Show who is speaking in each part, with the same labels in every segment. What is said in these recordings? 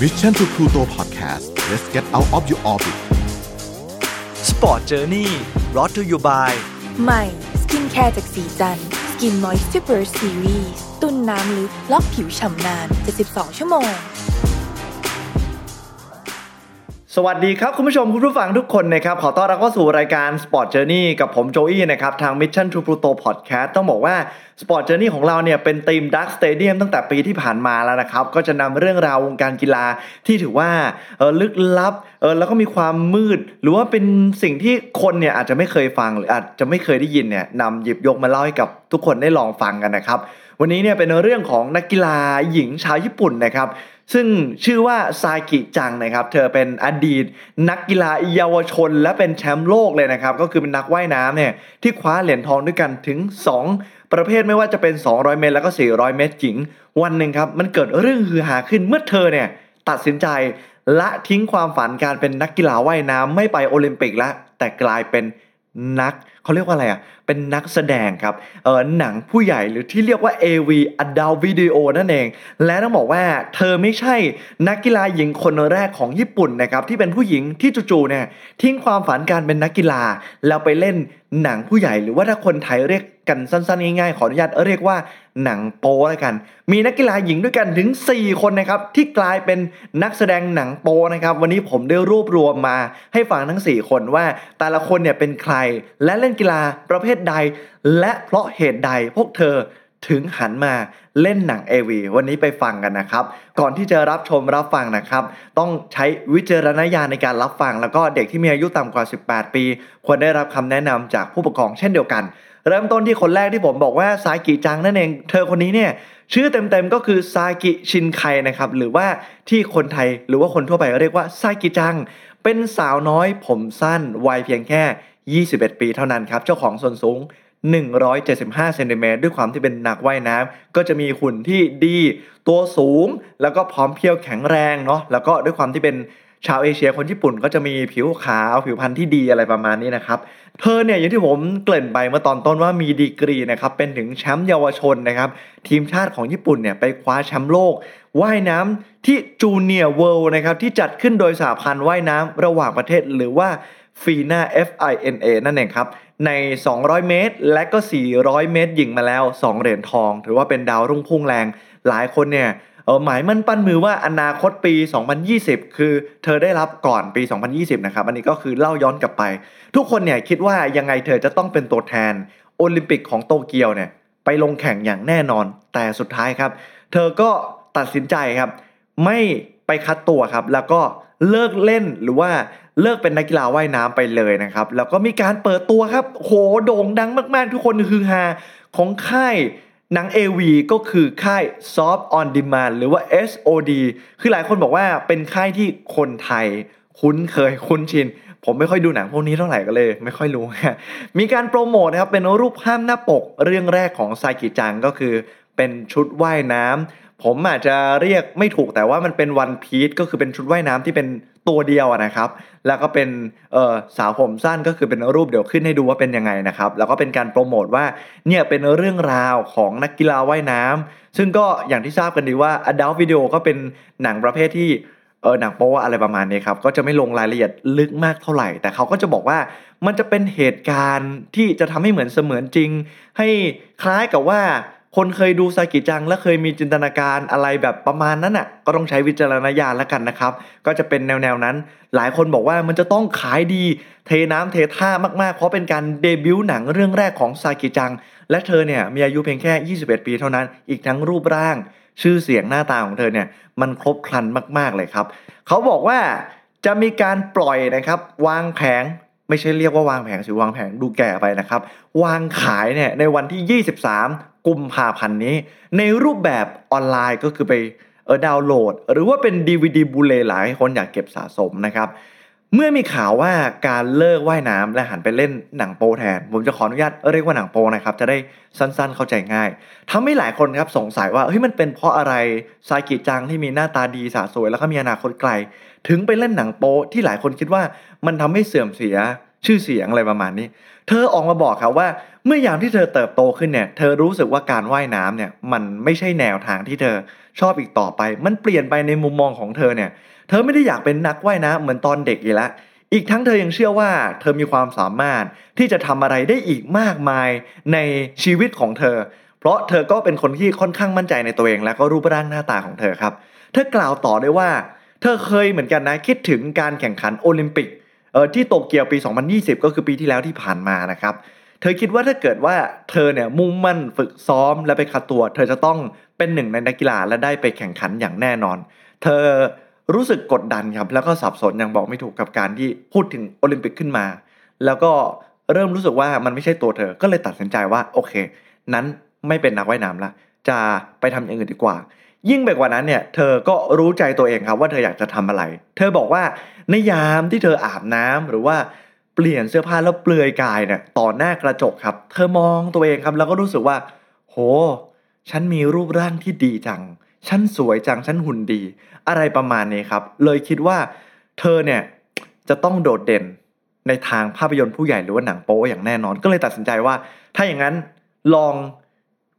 Speaker 1: Mission to Pluto Podcast let's get out of your orbit
Speaker 2: Sport Journey brought to you by
Speaker 3: ใหม่สกินแคร์จากสีจันสกินมอยส์ r เ r อร์ซีรีส์ตุ้นน้ำลึกล็อกผิวฉ่ำนาน 72 ชั่วโมง
Speaker 4: สวัสดีครับ คุณผู้ชมคุณผู้ฟังทุกคนนะครับ ขอต้อนรับเข้าสู่รายการ Sport Journey กับผมโจอี้นะครับ ทาง Mission to Pluto Podcast ต้องบอกว่า Sport Journey ของเราเนี่ยเป็นธีม Dark Stadium ตั้งแต่ปีที่ผ่านมาแล้วนะครับ ก็จะนำเรื่องราววงการกีฬาที่ถือว่าเออลึกลับเออแล้วก็มีความมืด หรือว่าเป็นสิ่งที่คนเนี่ยอาจจะไม่เคยฟังหรืออาจจะไม่เคยได้ยินเนี่ยนำหยิบยกมาเล่าให้กับทุกคนได้ลองฟังกันนะครับ วันนี้เนี่ยเป็นเรื่องของนักกีฬาหญิงชาวญี่ปุ่นนะครับ ซึ่งชื่อว่าซากิจังนะครับ เธอเป็นอดีต นักกีฬาเยาวชน และเป็นแชมป์โลกเลยนะครับ ก็คือเป็นนักว่ายน้ำเนี่ยที่คว้าเหรียญทองด้วยกันถึง 2 ประเภทไม่ว่าจะเป็น 200 เมตร แล้วก็ 400 เมตรหญิง วันหนึ่งครับมันเกิดเรื่องฮือฮาขึ้นเมื่อเธอเนี่ยตัดสินใจละทิ้งความฝันการเป็นนักกีฬาว่ายน้ำไม่ไปโอลิมปิกแล้วแต่กลายเป็น นักเขาเรียกว่าอะไรอะ เป็นนักแสดงครับ เออหนังผู้ใหญ่หรือที่เรียกว่า AV Adult Video นั่นเอง และต้องบอกว่าเธอไม่ใช่นักกีฬาหญิงคนแรกของญี่ปุ่นนะครับ ที่เป็นผู้หญิงที่จู่ๆเนี่ยทิ้งความฝันการเป็นนักกีฬา แล้วไปเล่นหนังผู้ใหญ่หรือว่าถ้าคนไทยเรียก กันสั้นๆง่ายๆขออนุญาตเรียกว่าหนังโป๊แล้วกัน มีนักกีฬาหญิงด้วยกันถึง 4 คนนะครับที่กลายเป็นนักแสดงหนังโป๊นะครับ วันนี้ผมได้รวบรวมมาให้ฟังทั้ง 4 คนว่า แต่ละคนเนี่ยเป็นใคร และเล่นกีฬาประเภทใด และเพราะเหตุใดพวกเธอถึงหันมาเล่นหนัง AV วันนี้ไปฟังกันนะครับ ก่อนที่จะรับชมรับฟังนะครับ ต้องใช้วิจารณญาณในการรับฟัง แล้วก็เด็กที่มีอายุต่ำกว่า 18 ปี ควรได้รับคำแนะนำจากผู้ปกครองเช่นเดียวกัน เริ่มต้นที่คนแรกที่ผมบอกว่าซากิจังนั่นเอง เธอคนนี้เนี่ยชื่อเต็มๆก็คือซากิชินไคนะครับหรือว่าที่คนไทยหรือว่าคนทั่วไปเรียกว่าซากิจัง เป็นสาวน้อยผมสั้นวัยเพียงแค่ 21 ปีเท่านั้นครับ เจ้าของส่วนสูง 175เซนติเมตรด้วยความที่เป็นนักว่ายน้ำก็จะมีหุ่นที่ดีตัวสูง แล้วก็พร้อมเพรียวแข็งแรงเนาะแล้วก็ด้วยความที่เป็น ชาวเอเชียคนญี่ปุ่นก็จะมีผิวขาวผิวพรรณที่ดีอะไรประมาณนี้นะครับ เธอเนี่ยอย่างที่ผมเกริ่นไปเมื่อตอนต้นว่ามีดีกรีนะครับเป็นถึงแชมป์เยาวชนนะครับ ทีมชาติของญี่ปุ่นเนี่ยไปคว้าแชมป์โลกว่ายน้ำที่จูเนียร์เวิลด์นะครับที่จัดขึ้นโดยสหพันธ์ว่ายน้ำระหว่างประเทศหรือว่าฟีนา FINA นั่นเองครับ ใน 200 เมตร และก็ 400 เมตรหญิงมาแล้ว 2 เหรียญทอง ถือว่าเป็นดาวรุ่งพุ่งแรง หลายคนเนี่ย หมายมั่นปั้นมือว่าอนาคตปี 2020 คือเธอได้รับก่อนปี 2020 นะครับ อันนี้ก็คือเล่าย้อนกลับไป ทุกคนเนี่ยคิดว่ายังไงเธอจะต้องเป็นตัวแทนโอลิมปิกของโตเกียวเนี่ยไปลงแข่งอย่างแน่นอน แต่สุดท้ายครับ เธอก็ตัดสินใจครับ ไม่ไปคัดตัวครับ แล้วก็เลิกเล่นหรือว่าเลิกเป็นนักกีฬาว่ายน้ำไปเลยนะครับ แล้วก็มีการเปิดตัวครับ โหโด่งดังมาก ๆ ทุกคนคือฮาของค่าย หนัง AV ก็คือค่าย Soft on Demand หรือว่า SOD คือหลายคนบอกว่าเป็นค่ายที่คนไทย คุ้นเคยคุ้นชิน ผมไม่ค่อยดูหนังพวกนี้เท่าไหร่ก็เลย ไม่ค่อยรู้ มีการโปรโมทนะครับ เป็นรูปภาพหน้าปกเรื่องแรกของไซกิจังก็คือเป็นชุดว่ายน้ำผมอาจจะเรียกไม่ถูกแต่ว่ามันเป็นวันพีชก็คือเป็นชุดว่ายน้ำที่เป็น ตัวเดียวนะครับ แล้วก็เป็นเออสาวผมสั้นก็คือเป็นรูปเดี๋ยวขึ้นให้ดูว่าเป็นยังไงนะครับ แล้วก็เป็นการโปรโมทว่าเนี่ยเป็นเรื่องราวของนักกีฬาว่ายน้ำซึ่งก็อย่างที่ทราบกันดีว่า Adult Video ก็เป็นหนังประเภทที่เออหนังโป๊อะไรประมาณนี้ครับ ก็จะไม่ลงรายละเอียดลึกมากเท่าไหร่ แต่เขาก็จะบอกว่ามันจะเป็นเหตุการณ์ที่จะทำให้เหมือนเสมือนจริง ให้คล้ายกับว่า คนเคยดูซากิจังและเคยมีจินตนาการอะไรแบบประมาณนั้นอะ ก็ต้องใช้วิจารณญาณแล้วกันนะครับ ก็จะเป็นแนวๆนั้น หลายคนบอกว่ามันจะต้องขายดี เทน้ำเทท่ามากๆ เพราะเป็นการเดบิวต์หนังเรื่องแรกของซากิจัง และเธอเนี่ยมีอายุเพียงแค่ 21 ปีเท่านั้น อีกทั้งรูปร่าง ชื่อเสียงหน้าตาของเธอเนี่ยมันครบครันมากๆเลยครับ เขาบอกว่าจะมีการปล่อยนะครับวางแผงไม่ใช่เรียกว่าวางแผงสิวางแผงดูแก่ไปนะครับ วางขายเนี่ยในวันที่ 23 กุมภาพันธ์นี้ ในรูปแบบออนไลน์ก็คือไปเออดาวน์โหลด หรือว่าเป็น DVD บูเลหลายคนอยากเก็บสะสมนะครับ เมื่อมีข่าวว่าการเลิกว่ายน้ำและหันไปเล่นหนังโปแทน ผมจะขออนุญาตเรียกว่าหนังโปนะครับ จะได้สั้นๆเข้าใจง่ายทำให้หลายคนครับสงสัยว่าเฮ้ยมันเป็นเพราะอะไรซากิจังที่มีหน้าตาดีสะสวยแล้วก็มีอนาคตไกล ถึงไปเล่นหนังโปที่หลายคนคิดว่ามันทำให้เสื่อมเสียชื่อเสียงอะไรประมาณนี้ เธอออกมาบอกครับว่า เมื่อยามที่เธอเติบโตขึ้นเนี่ย เธอรู้สึกว่าการว่ายน้ำเนี่ยมันไม่ใช่แนวทางที่เธอชอบอีกต่อไป มันเปลี่ยนไปในมุมมองของเธอเนี่ย เธอไม่ได้อยากเป็นนักว่ายน้ำเหมือนตอนเด็กอีกแล้วอีกทั้งเธอยังเชื่อว่า เธอมีความสามารถที่จะทำอะไรได้อีกมากมายในชีวิตของเธอ เพราะเธอก็เป็นคนที่ค่อนข้างมั่นใจในตัวเอง และก็รูปร่างหน้าตาของเธอครับ เธอกล่าวต่อได้ว่า เธอเคยเหมือนกันนะคิดถึงการแข่งขันโอลิมปิกเออที่โตเกียวปี 2020 ก็คือปีที่แล้วที่ผ่านมานะครับ เธอคิดว่าถ้าเกิดว่าเธอเนี่ยมุ่งมั่นฝึกซ้อมและไปคัดตัว เธอจะต้องเป็นหนึ่งในนักกีฬาและได้ไปแข่งขันอย่างแน่นอน เธอรู้สึกกดดันครับแล้วก็สับสนยังบอกไม่ถูกกับการที่พูดถึงโอลิมปิกขึ้นมา แล้วก็เริ่มรู้สึกว่ามันไม่ใช่ตัวเธอก็เลยตัดสินใจว่าโอเค นั้นไม่เป็นนักว่ายน้ำละจะไปทำอย่างอื่นดีกว่า ยิ่งไปกว่านั้นเนี่ยเธอก็รู้ใจตัวเองครับว่าเธออยากจะทำอะไร เธอบอกว่าในยามที่เธออาบน้ำหรือว่า เปลี่ยนเสื้อผ้าแล้วเปลือยกายเนี่ยต่อหน้ากระจกครับ เธอมองตัวเองครับ แล้วก็รู้สึกว่า โห ฉันมีรูปร่างที่ดีจัง ฉันสวยจัง ฉันหุ่นดี อะไรประมาณนี้ครับ เลยคิดว่า เธอเนี่ยจะต้องโดดเด่นในทางภาพยนตร์ผู้ใหญ่หรือว่าหนังโป๊อย่างแน่นอน ก็เลยตัดสินใจว่า ถ้าอย่างนั้นลอง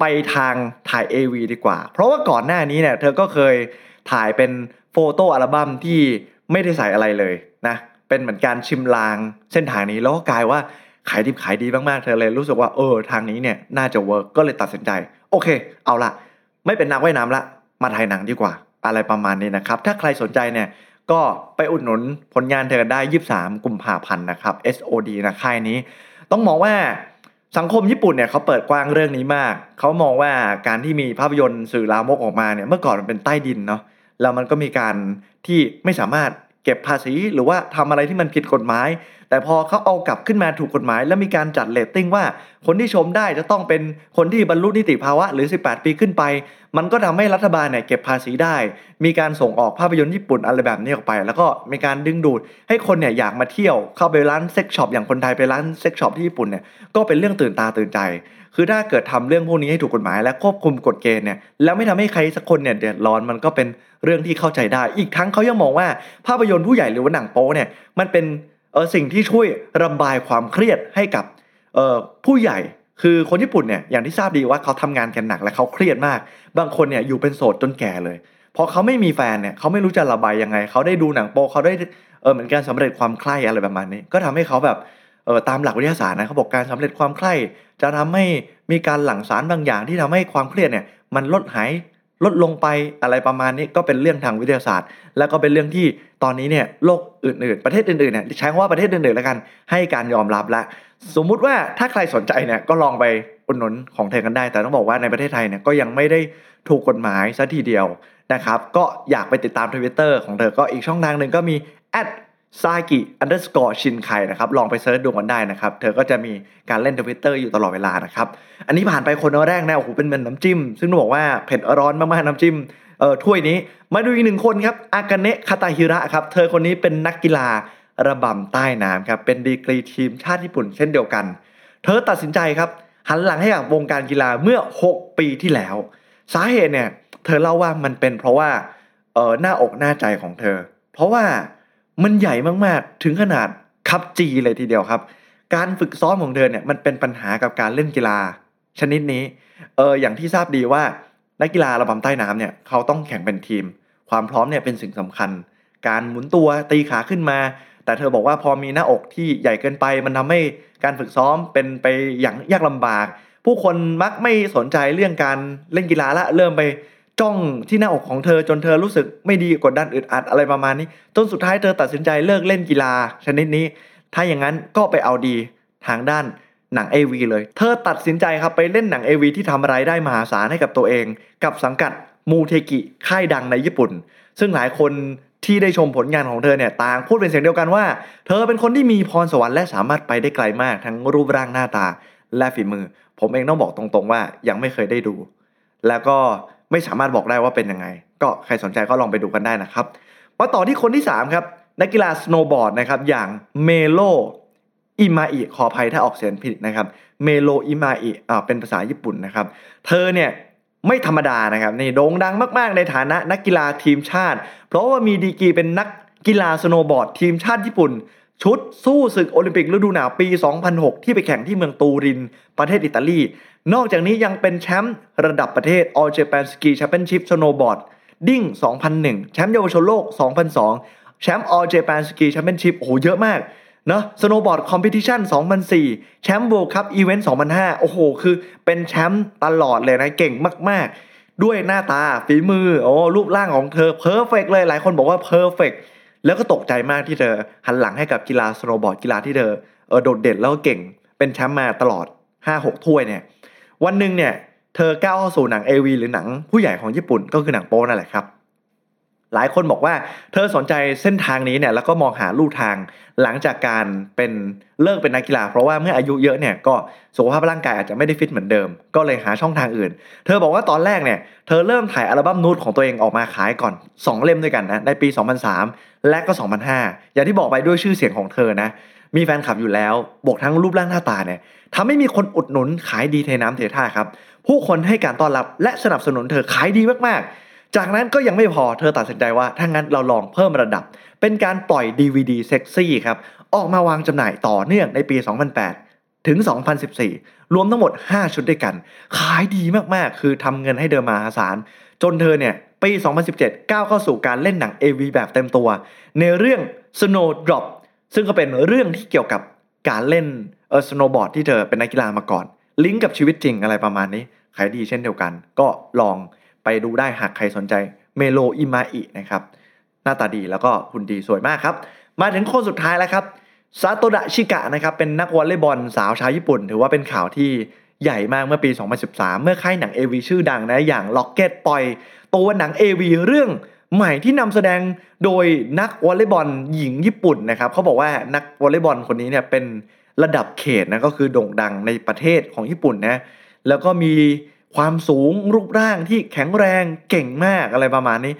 Speaker 4: ไปทางถ่าย AV ดีกว่า เพราะว่าก่อนหน้านี้เนี่ย เธอก็เคยถ่ายเป็นโฟโต้อัลบั้มที่ไม่ได้ใส่อะไรเลยนะ เป็นเหมือนการชิมลางเส้นทางนี้แล้วก็กลายว่าขายดีขายดีมากๆเธอเลยรู้สึกว่าเออทางนี้เนี่ยน่าจะเวิร์กก็เลยตัดสินใจ โอเค เอาละไม่เป็นนักว่ายน้ำละมาถ่ายหนังดีกว่า อะไรประมาณนี้นะครับ ถ้าใครสนใจเนี่ยก็ไปอุดหนุนผลงานเธอได้ 23 กุมภาพันธ์นะครับ SOD นะค่ายนี้ ต้องมองว่าสังคมญี่ปุ่นเนี่ยเขาเปิดกว้างเรื่องนี้มาก เขามองว่าการที่มีภาพยนตร์สื่อลามกออกมาเนี่ยเมื่อก่อนมันเป็นใต้ดินเนาะแล้วมันก็มีการที่ไม่สามารถ เก็บภาษีหรือว่าทำอะไรที่มันผิดกฎหมาย แต่พอเขาเอากลับขึ้นมาถูกกฎหมาย แล้วมีการจัดเรตติ้งว่าคนที่ชมได้จะต้องเป็นคนที่บรรลุนิติภาวะหรือ 18 ปีขึ้นไป มันก็ทำให้รัฐบาลเนี่ยเก็บภาษีได้ มีการส่งออกภาพยนตร์ญี่ปุ่นอะไรแบบนี้ออกไป แล้วก็มีการดึงดูด ให้คนเนี่ยอยากมาเที่ยวเข้าไปร้าน sex shop อย่างคนไทยไปร้าน sex shop ที่ญี่ปุ่นเนี่ยก็เป็นเรื่องตื่นตาตื่นใจ คือถ้าเกิดทำเรื่องพวกนี้ให้ถูกกฎหมาย และควบคุมกฎเกณฑ์เนี่ยแล้วไม่ทำให้ใครสักคนเนี่ยเดือดร้อนมันก็เป็นเรื่องที่เข้าใจได้ อีกทั้งเขายังมองว่าภาพยนตร์ผู้ใหญ่หรือว่าหนังโป๊เนี่ยมันเป็นเออสิ่งที่ช่วยระบายความเครียดให้กับเออผู้ใหญ่คือคนญี่ปุ่นเนี่ยอย่างที่ทราบดีว่าเขาทำงานกันหนักและเขาเครียดมาก บางคนเนี่ยอยู่เป็นโสดจนแก่เลยพอเขาไม่มีแฟนเนี่ยเขาไม่รู้จะระบายยังไง เขาได้ดูหนังโป๊เขาได้เออเหมือนการสำเร็จความใคร่อะไรประมาณนี้ ก็ทำให้เขาแบบ ออตามหลักวิทยาศาสตร์นะเขาบอกการสำเร็จความใคร่จะทำให้มีการหลั่งสารบางอย่าง ที่ทำให้ความเครียดเนี่ยมันลดหายลดลงไปอะไรประมาณนี้ก็เป็นเรื่องทางวิทยาศาสตร์ แล้วก็เป็นเรื่องที่ตอนนี้เนี่ยโลกอื่นๆ ประเทศอื่นๆเนี่ยใช้คำว่าประเทศอื่นๆแล้วกัน ให้การยอมรับแล้วสมมุติว่าถ้าใครสนใจเนี่ยก็ลองไปอุดหนุนของเธอกันได้ แต่ต้องบอกว่าในประเทศไทยเนี่ยก็ยังไม่ได้ถูกกฎหมายซะทีเดียวนะครับก็อยากไปติดตามทวิตเตอร์ของเธอก็อีกช่องทางหนึ่งก็มี ซากิ underscore ชินไคนะครับลองไป search ดูกันได้นะครับ เธอก็จะมีการเล่นทวิตเตอร์อยู่ตลอดเวลานะครับ อันนี้ผ่านไปคนแรกนะโอ้โหเป็นเหมือนน้ำจิ้ม ซึ่งต้องบอกว่าเผ็ดร้อนมากๆน้ำจิ้มเอ่อถ้วยนี้ มาดูอีกหนึ่งคนครับ อากาเนะคาตาฮิระครับ เธอคนนี้เป็นนักกีฬาระบำใต้น้ำครับ เป็นดีกรีทีมชาติญี่ปุ่นเช่นเดียวกัน เธอตัดสินใจครับหันหลังให้กับวงการกีฬาเมื่อ 6 ปีที่แล้ว สาเหตุเนี่ย เธอเล่าว่ามันเป็นเพราะว่าเออหน้าอกหน้าใจของเธอ เพราะว่า มันใหญ่มากๆ ถึงขนาดคับจีเลยทีเดียวครับ การฝึกซ้อมของเธอเนี่ยมันเป็นปัญหากับการเล่นกีฬา ชนิดนี้ เอออย่างที่ทราบดีว่านักกีฬาระบำใต้น้ำเนี่ยเขาต้องแข่งเป็นทีม ความพร้อมเนี่ยเป็นสิ่งสำคัญ การหมุนตัวตีขาขึ้นมา แต่เธอบอกว่าพอมีหน้าอกที่ใหญ่เกินไป มันทำให้การฝึกซ้อมเป็นไปอย่างยากลำบาก ผู้คนมักไม่สนใจเรื่องการเล่นกีฬาละเริ่มไป จ้องที่หน้าอกของเธอจนเธอรู้สึกไม่ดีกดดันอึดอัดอะไรประมาณนี้จนสุดท้ายเธอตัดสินใจเลิกเล่นกีฬาชนิดนี้ ถ้าอย่างนั้นก็ไปเอาดีทางด้านหนัง AV เลย เธอตัดสินใจครับไปเล่นหนัง AV ที่ทำรายได้มหาศาลให้กับตัวเอง กับสังกัดมูเทกิค่ายดังในญี่ปุ่น ซึ่งหลายคนที่ได้ชมผลงานของเธอเนี่ยต่างพูดเป็นเสียงเดียวกันว่า เธอเป็นคนที่มีพรสวรรค์และสามารถไปได้ไกลมากทั้งรูปร่างหน้าตาและฝีมือ ผมเองต้องบอกตรงๆว่ายังไม่เคยได้ดู แล้วก็ ไม่สามารถบอกได้ว่าเป็นยังไง ก็ใครสนใจก็ลองไปดูกันได้นะครับ มาต่อที่คนที่ 3 ครับ นักกีฬาสโนว์บอร์ดนะครับอย่างเมโลอิมาอิขออภัยถ้าออกเสียงผิดนะครับเมโลอิมาอิอ่าเป็นภาษาญี่ปุ่นนะครับ เธอเนี่ยไม่ธรรมดานะครับนี่โด่งดังมากๆ ในฐานะนักกีฬาทีมชาติ เพราะว่ามีดีกรีเป็นนักกีฬาสโนว์บอร์ดทีมชาติญี่ปุ่น ชุดสู้ศึกโอลิมปิกฤดูหนาวปี 2006 ที่ไปแข่งที่เมืองตูริน ประเทศอิตาลี นอกจากนี้ยังเป็นแชมป์ระดับประเทศ All Japan Ski Championship Snowboarding 2001 แชมป์เยาวชนโลก 2002 แชมป์ All Japan Ski Championship โอ้โห เยอะมากเนอะ Snowboard Competition 2004 แชมป์ World Cup Event 2005 โอ้โห คือเป็นแชมป์ตลอดเลยนะ เก่งมาก ๆ ด้วยหน้าตาฝีมือ โอ้รูปร่างของเธอ perfect เลย หลายคนบอกว่า perfect แล้วก็ตกใจมากที่เธอหันหลังให้กับกีฬาสโนว์บอร์ดกีฬาที่เธอเออโดดเด่นแล้วก็เก่ง เป็นแชมป์มาตลอด 5-6 ถ้วยเนี่ย วันหนึ่งเนี่ย เธอก้าวเข้าสู่หนัง AV หรือหนังผู้ใหญ่ของญี่ปุ่นก็คือหนังโป้นั่นแหละครับ หลายคนบอกว่าเธอสนใจเส้นทางนี้เนี่ยแล้วก็มองหาลู่ทางหลังจากการเป็นเลิกเป็นนักกีฬา เพราะว่าเมื่ออายุเยอะเนี่ยก็สุขภาพร่างกายอาจจะไม่ได้ฟิตเหมือนเดิม ก็เลยหาช่องทางอื่น เธอบอกว่าตอนแรกเนี่ยเธอเริ่มถ่ายอัลบั้มนูตของตัวเองออกมาขายก่อน 2 เล่มด้วยกันนะในปี 2003 และก็ 2005 อย่างที่บอกไปด้วยชื่อเสียงของเธอนะมีแฟนคลับอยู่แล้วบวกทั้งรูปร่างหน้าตาเนี่ยทำให้มีคนอุดหนุนขายดีเทน้ำเทท่าครับผู้คนให้การต้อนรับและสนับสนุนเธอขายดีมากๆ จากนั้นก็ยังไม่พอเธอตัดสินใจว่าถ้างั้นเราลองเพิ่มระดับ เป็นการปล่อย DVD เซ็กซี่ครับออกมาวางจำหน่ายต่อเนื่องในปี 2008 ถึง 2014 รวมทั้งหมด 5 ชุดด้วยกัน ขายดีมากๆ คือทำเงินให้เธอมหาศาลจนเธอเนี่ยปี 2017 ก้าวเข้าสู่การเล่นหนัง AV แบบเต็มตัว ในเรื่อง Snowdrop ซึ่งก็เป็นเรื่องที่เกี่ยวกับการเล่นเออสโนว์บอร์ดที่เธอเป็นนักกีฬามาก่อน ลิงก์กับชีวิตจริงอะไรประมาณนี้ขายดีเช่นเดียวกัน ก็ลอง ไปดูได้หากใครสนใจเมโลอิมาอินะครับหน้าตาดีแล้วก็หุ่นดีสวยมากครับ มาถึงคนสุดท้ายแล้วครับซาโตดะชิกะนะครับเป็นนักวอลเลย์บอลสาวชาวญี่ปุ่น ถือว่าเป็นข่าวที่ใหญ่มากเมื่อปี 2013 เมื่อค่ายหนัง AV ชื่อดังนะอย่าง Rocket ปล่อย ตัวหนัง AV เรื่องใหม่ที่นำแสดงโดยนักวอลเลย์บอลหญิงญี่ปุ่นนะครับเขาบอกว่านักวอลเลย์บอลคนนี้เนี่ยเป็นระดับเขตนะก็คือโด่งดังในประเทศของญี่ปุ่นนะแล้วก็มี ความสูงรูปร่างที่แข็งแรงเก่งมากอะไรประมาณนี้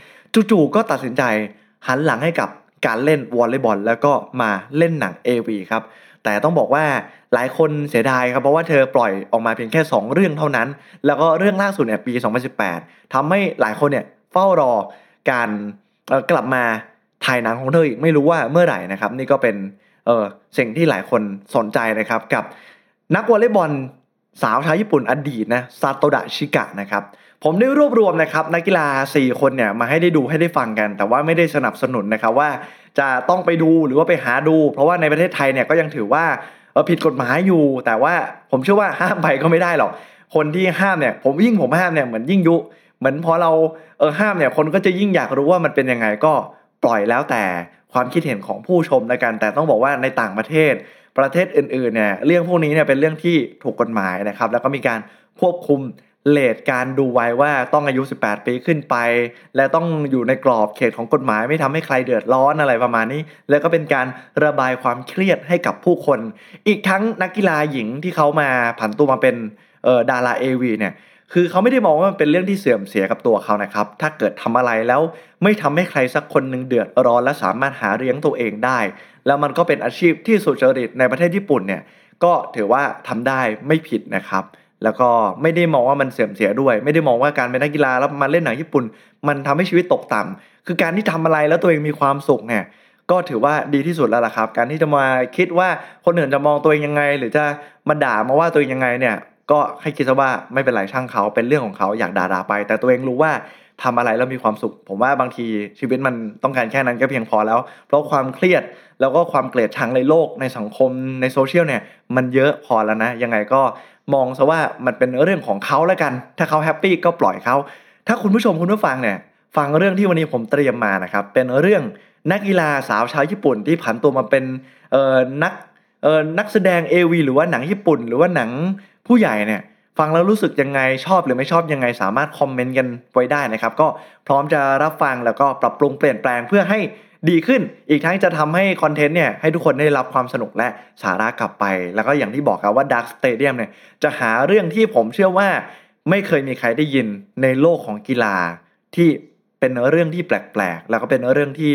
Speaker 4: จู่ๆก็ตัดสินใจหันหลังให้กับการเล่นวอลเลย์บอลแล้วก็มาเล่นหนัง AV ครับ แต่ต้องบอกว่าหลายคนเสียดายครับเพราะว่าเธอปล่อยออกมาเพียงแค่ 2 เรื่องเท่านั้น แล้วก็เรื่องล่าสุดเนี่ยปี 2018ทำให้หลายคนเนี่ยเฝ้ารอการกลับมาถ่ายหนังของเธออีกไม่รู้ว่าเมื่อไหร่นะครับ นี่ก็เป็นเออสิ่งที่หลายคนสนใจนะครับกับนักวอลเลย์บอล สาวชาวญี่ปุ่นอดีตนะซาโตดะชิกะนะครับผมได้รวบรวมนะครับนักกีฬา 4 คนเนี่ยมาให้ได้ดูให้ได้ฟังกัน แต่ว่าไม่ได้สนับสนุนนะครับว่าจะต้องไปดูหรือว่าไปหาดู เพราะว่าในประเทศไทยเนี่ยก็ยังถือว่าผิดกฎหมายอยู่ แต่ว่าผมเชื่อว่าห้ามไปก็ไม่ได้หรอกคนที่ห้ามเนี่ยผมยิ่งผมห้ามเนี่ยเหมือนยิ่งยุ เหมือนพอเราเออห้ามเนี่ยคนก็จะยิ่งอยากรู้ว่ามันเป็นยังไงก็ปล่อยแล้วแต่ความคิดเห็นของผู้ชมในการแต่ต้องบอกว่าในต่างประเทศ ประเทศอื่นๆเนี่ยเรื่องพวกนี้เนี่ยเป็นเรื่องที่ถูกกฎหมายนะครับ แล้วก็มีการควบคุมเลทการดูไว้ว่าต้องอายุ 18 ปีขึ้นไป และต้องอยู่ในกรอบเขตของกฎหมายไม่ทำให้ใครเดือดร้อนอะไรประมาณนี้ แล้วก็เป็นการระบายความเครียดให้กับผู้คน อีกทั้งนักกีฬาหญิงที่เขามาผันตัวมาเป็นดาราเอวีเนี่ยคือเขาไม่ได้มองว่ามันเป็นเรื่องที่เสื่อมเสียกับตัวเขานะครับ ถ้าเกิดทำอะไรแล้วไม่ทำให้ใครสักคนหนึ่งเดือดร้อนและสามารถหาเลี้ยงตัวเองได้ แล้วมันก็เป็นอาชีพที่สุจริตในประเทศญี่ปุ่นเนี่ยก็ถือว่าทำได้ไม่ผิดนะครับ แล้วก็ไม่ได้มองว่ามันเสื่อมเสียด้วย ไม่ได้มองว่าการเป็นนักกีฬาแล้วมาเล่นหนังญี่ปุ่น มันทำให้ชีวิตตกต่ำคือการที่ทำอะไรแล้วตัวเองมีความสุขเนี่ยก็ถือว่าดีที่สุดแล้วล่ะครับ การที่จะมาคิดว่าคนอื่นจะมองตัวเองยังไง หรือจะมาด่ามาว่าตัวเองยังไงเนี่ยก็ให้คิดซะว่าไม่เป็นไรช่างเขาเป็นเรื่องของเขาอยากด่าด่าไป แต่ตัวเองรู้ว่า ทำอะไรแล้วมีความสุข ผมว่าบางทีชีวิตมันต้องการแค่นั้นก็เพียงพอแล้ว เพราะความเครียดแล้วก็ความเกลียดชังในโลกในสังคมในโซเชียลเนี่ย มันเยอะพอแล้วนะ ยังไงก็มองซะว่ามันเป็นเรื่องของเขาแล้วกัน ถ้าเขา happy ก็ปล่อยเขาถ้าคุณผู้ชมคุณผู้ฟังเนี่ย ฟังเรื่องที่วันนี้ผมเตรียมมานะครับ เป็นเรื่องนักกีฬาสาวชาวญี่ปุ่นที่ผันตัวมาเป็นเอ่อนักเอ่อนักแสดง AV หรือว่าหนังญี่ปุ่น หรือว่าหนังผู้ใหญ่เนี่ย ฟังแล้วรู้สึกยังไงชอบหรือไม่ชอบยังไงสามารถคอมเมนต์กันไว้ได้นะครับ ก็พร้อมจะรับฟังแล้วก็ปรับปรุงเปลี่ยนแปลงเพื่อให้ดีขึ้น อีกทั้งจะทำให้คอนเทนต์เนี่ยให้ทุกคนได้รับความสนุกและสาระกลับไป แล้วก็อย่างที่บอกครับว่า Dark Stadium เนี่ยจะหาเรื่องที่ผมเชื่อว่าไม่เคยมีใครได้ยินในโลกของกีฬา ที่เป็นเรื่องที่แปลกๆ แล้วก็เป็นเรื่องที่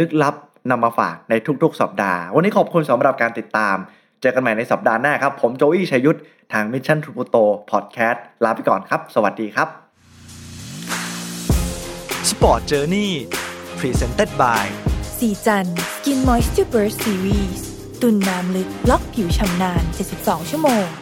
Speaker 4: ลึกลับนำมาฝากในทุกๆ สัปดาห์ วันนี้ขอบคุณสำหรับการติดตาม เจอกันใหม่ในสัปดาห์หน้าครับ ผมโจวี่ชัยยุทธทาง Mission to Pluto Podcast ลาไปก่อนครับ สวัสดีครับ
Speaker 2: Sport Journey Presented by
Speaker 3: สีจัน Skin Moisture Burst Series ตุนน้ำลึกล็อกผิวชำนาน 72 ชั่วโมง